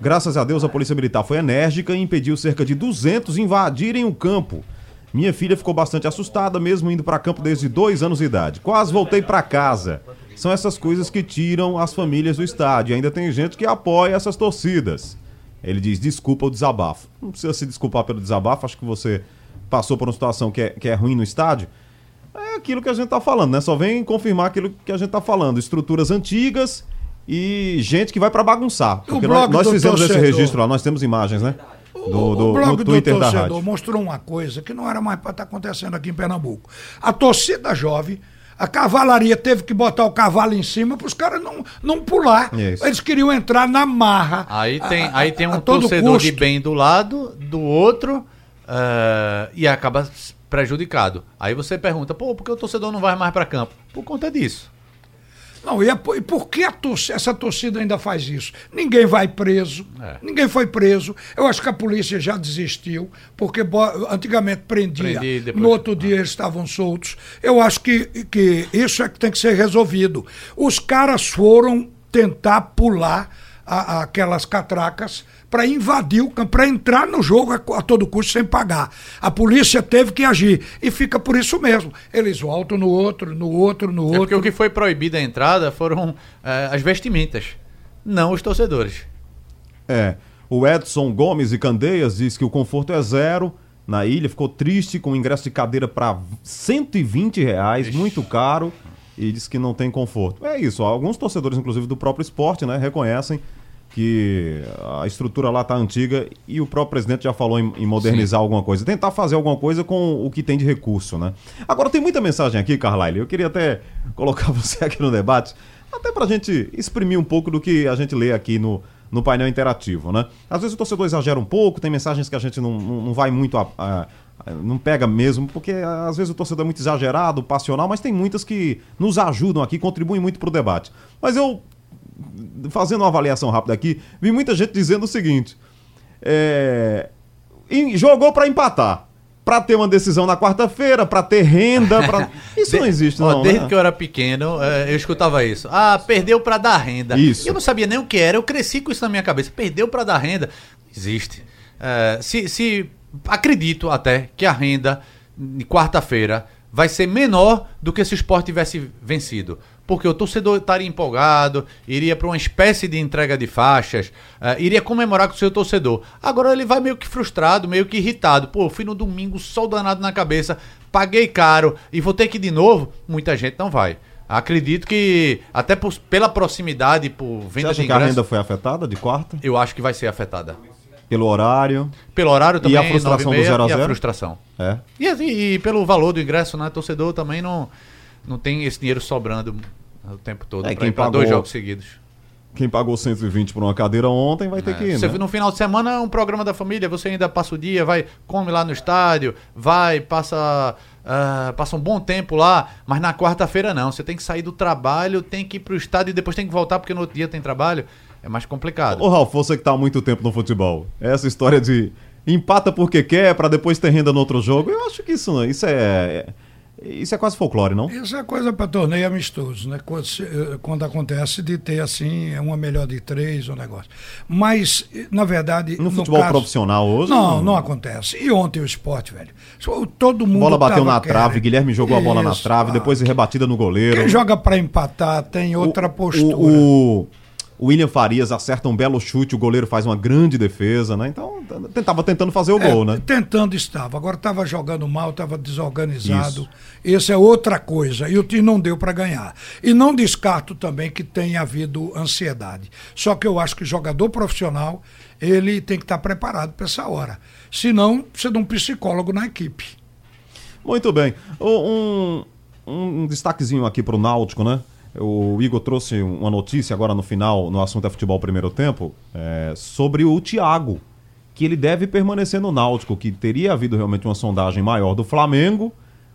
Graças a Deus, a Polícia Militar foi enérgica e impediu cerca de 200 invadirem o campo. Minha filha ficou bastante assustada, mesmo indo para campo desde dois anos de idade. Quase voltei para casa. São essas coisas que tiram as famílias do estádio. Ainda tem gente que apoia essas torcidas. Ele diz: desculpa o desabafo. Não precisa se desculpar pelo desabafo, acho que você passou por uma situação que é, que é ruim no estádio. É aquilo que a gente tá falando, né? Só vem confirmar aquilo que a gente tá falando. Estruturas antigas e gente que vai para bagunçar. O Porque nós, nós do fizemos esse registro lá, nós temos imagens, né? Do, O- do, o blog no do Twitter da torcedor rádio. mostrou uma coisa que não era mais para estar acontecendo aqui em Pernambuco. A torcida jovem, a cavalaria teve que botar o cavalo em cima para os caras não, não pular. Isso. Eles queriam entrar na marra. Aí tem, a- aí tem a um torcedor de bem do lado, do outro, eh, e acaba prejudicado. Aí você pergunta, pô, por que o torcedor não vai mais para campo? Por conta disso. Não, e, por- e por que a torci- essa torcida ainda faz isso? Ninguém vai preso, É. ninguém foi preso. Eu acho que a polícia já desistiu, porque antigamente prendia, e depois- no outro dia eles estavam soltos. Eu acho que, que isso é que tem que ser resolvido. Os caras foram tentar pular a- aquelas catracas para invadir o campo, para entrar no jogo a, a todo custo sem pagar. A polícia teve que agir e fica por isso mesmo. Eles voltam no outro, no outro, no É porque outro. o que foi proibido a entrada foram eh, as vestimentas, não os torcedores. É. O Edson Gomes e Candeias diz que o conforto é zero na ilha, ficou triste com o ingresso de cadeira para 120 reais, muito caro, e disse que não tem conforto. É isso, alguns torcedores, inclusive do próprio esporte, né, reconhecem que a estrutura lá tá antiga e o próprio presidente já falou em, em modernizar alguma coisa, tentar fazer alguma coisa com o que tem de recurso, né? Agora tem muita mensagem aqui, Carlyle, eu queria até colocar você aqui no debate, até pra gente exprimir um pouco do que a gente lê aqui no, no painel interativo, né? Às vezes o torcedor exagera um pouco, tem mensagens que a gente não, não, não vai muito a, a, a- não pega mesmo, porque às vezes o torcedor é muito exagerado, passional, mas tem muitas que nos ajudam aqui, contribuem muito pro debate. Mas eu fazendo uma avaliação rápida aqui, vi muita gente dizendo o seguinte: é, jogou pra empatar, Pra ter uma decisão na quarta-feira, pra ter renda, pra... isso não existe Ó, não, desde né? que eu era pequeno, eh, eu escutava isso. Ah, perdeu pra dar renda. Isso. Eu não sabia nem o que era, eu cresci com isso na minha cabeça. Perdeu pra dar renda. Existe. Eh, se, se acredito até que a renda de quarta-feira vai ser menor do que se o esporte tivesse vencido. Porque o torcedor estaria empolgado, iria para uma espécie de entrega de faixas, eh, iria comemorar com o seu torcedor. Agora ele vai meio que frustrado, meio que irritado. Pô, fui no domingo, sol danado na cabeça, paguei caro e vou ter que ir de novo. Muita gente não vai. Acredito que, até por- pela proximidade, por Você venda acha de que a renda foi afetada de quarta? eu acho que vai ser afetada. Pelo horário? Pelo horário também, a frustração do 9h30, 0 a E a 0? frustração. É. E, assim, e pelo valor do ingresso, né? Torcedor também não, não tem esse dinheiro sobrando o tempo todo É, pra pagou- dois jogos seguidos. Quem pagou 120 por uma cadeira ontem vai ter que ir, Você né? no final de semana é um programa da família, você ainda passa o dia, vai, come lá no estádio, vai, passa, ah, passa um bom tempo lá, mas na quarta-feira não. Você tem que sair do trabalho, tem que ir pro estádio e depois tem que voltar porque no outro dia tem trabalho. É mais complicado. Ô, Ralf, você que tá há muito tempo no futebol, essa história de empata porque quer pra depois ter renda no outro jogo, eu acho que isso, isso é, isso é quase folclore, não? Isso é coisa para torneio amistoso, né? Quando, eh, quando acontece de ter assim, uma melhor de três, um negócio. Mas, eh, na verdade. No futebol caso- profissional hoje, Não, não- acontece. E ontem o esporte, velho. Todo mundo. A bola bateu na trave, querendo. Guilherme jogou a bola na Isso, trave, ah. depois rebatida no goleiro. Quem joga para empatar tem outra O- postura. O, o- o William Farias acerta um belo chute, o goleiro faz uma grande defesa, né? Então, t- tava tentando fazer o É, gol, né? Tentando estava. Agora estava jogando mal, estava desorganizado. Isso é outra coisa. E o time não deu para ganhar. E não descarto também que tenha havido ansiedade. Só que eu acho que o jogador profissional ele tem que estar preparado para essa hora. Senão, precisa de um psicólogo na equipe. Muito bem. O- Um, um destaquezinho aqui pro Náutico, né? O Igor trouxe uma notícia agora no final, no assunto é futebol primeiro tempo, é, sobre o Thiago, que ele deve permanecer no Náutico, que teria havido realmente uma sondagem maior do Flamengo,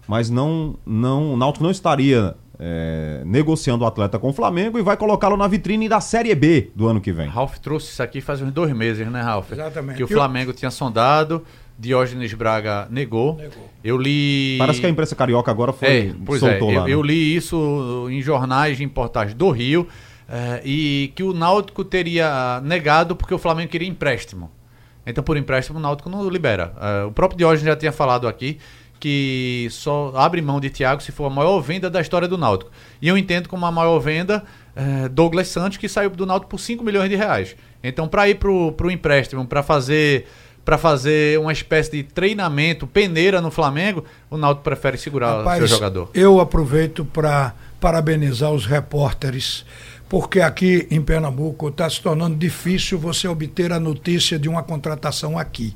mas não, não, o Náutico não estaria é, negociando o atleta com o Flamengo e vai colocá-lo na vitrine da Série B do ano que vem. Ralf trouxe isso aqui faz uns dois meses, né, Ralf? Exatamente. Que o o- Flamengo tinha sondado, Diógenes Braga negou. Negou. Eu li. Parece que a imprensa carioca agora foi É, pois é, soltou eu, lá. né? eu li isso em jornais em portais do Rio eh, e que o Náutico teria negado porque o Flamengo queria empréstimo. Então, por empréstimo, o Náutico não libera. Eh, o próprio Diógenes já tinha falado aqui que só abre mão de Thiago se for a maior venda da história do Náutico. E eu entendo como a maior venda eh, Douglas Santos, que saiu do Náutico por 5 milhões de reais. Então, para ir pro, pro empréstimo, para fazer para fazer uma espécie de treinamento, peneira no Flamengo, o Náutico prefere segurar o seu jogador. Eu aproveito para parabenizar os repórteres, porque aqui em Pernambuco está se tornando difícil você obter a notícia de uma contratação aqui.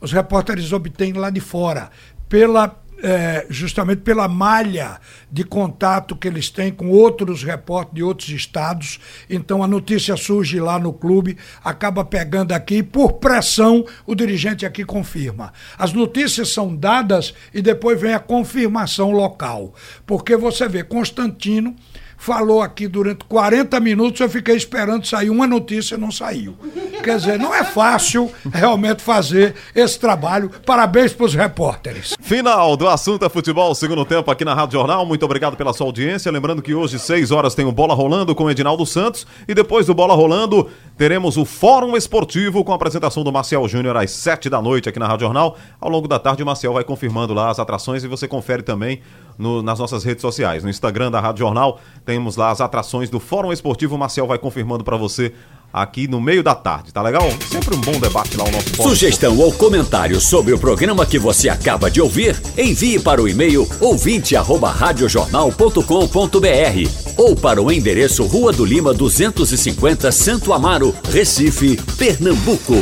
Os repórteres obtêm lá de fora, pela eh, justamente pela malha de contato que eles têm com outros repórteres de outros estados. Então a notícia surge lá no clube, acaba pegando aqui, e por pressão o dirigente aqui confirma. As notícias são dadas e depois vem a confirmação local. Porque você vê, Constantino falou aqui durante 40 minutos, eu fiquei esperando sair uma notícia e não saiu. Quer dizer, não é fácil realmente fazer esse trabalho. Parabéns para os repórteres. Final do assunto é futebol, segundo tempo aqui na Rádio Jornal. Muito obrigado pela sua audiência. Lembrando que hoje, 6 horas, tem o Bola Rolando com o Edinaldo Santos. E depois do Bola Rolando, teremos o Fórum Esportivo com a apresentação do Marcel Júnior às 7 da noite aqui na Rádio Jornal. Ao longo da tarde, o Marcel vai confirmando lá as atrações e você confere também no- nas nossas redes sociais. No Instagram da Rádio Jornal, temos lá as atrações do Fórum Esportivo. O Marcel vai confirmando para você aqui no meio da tarde, tá legal? Sempre um bom debate lá o nosso Pode Sugestão ou comentário sobre o programa que você acaba de ouvir, envie para o e-mail ouvinte@radiojornal.com.br ou para o endereço Rua do Lima 250, Santo Amaro, Recife, Pernambuco.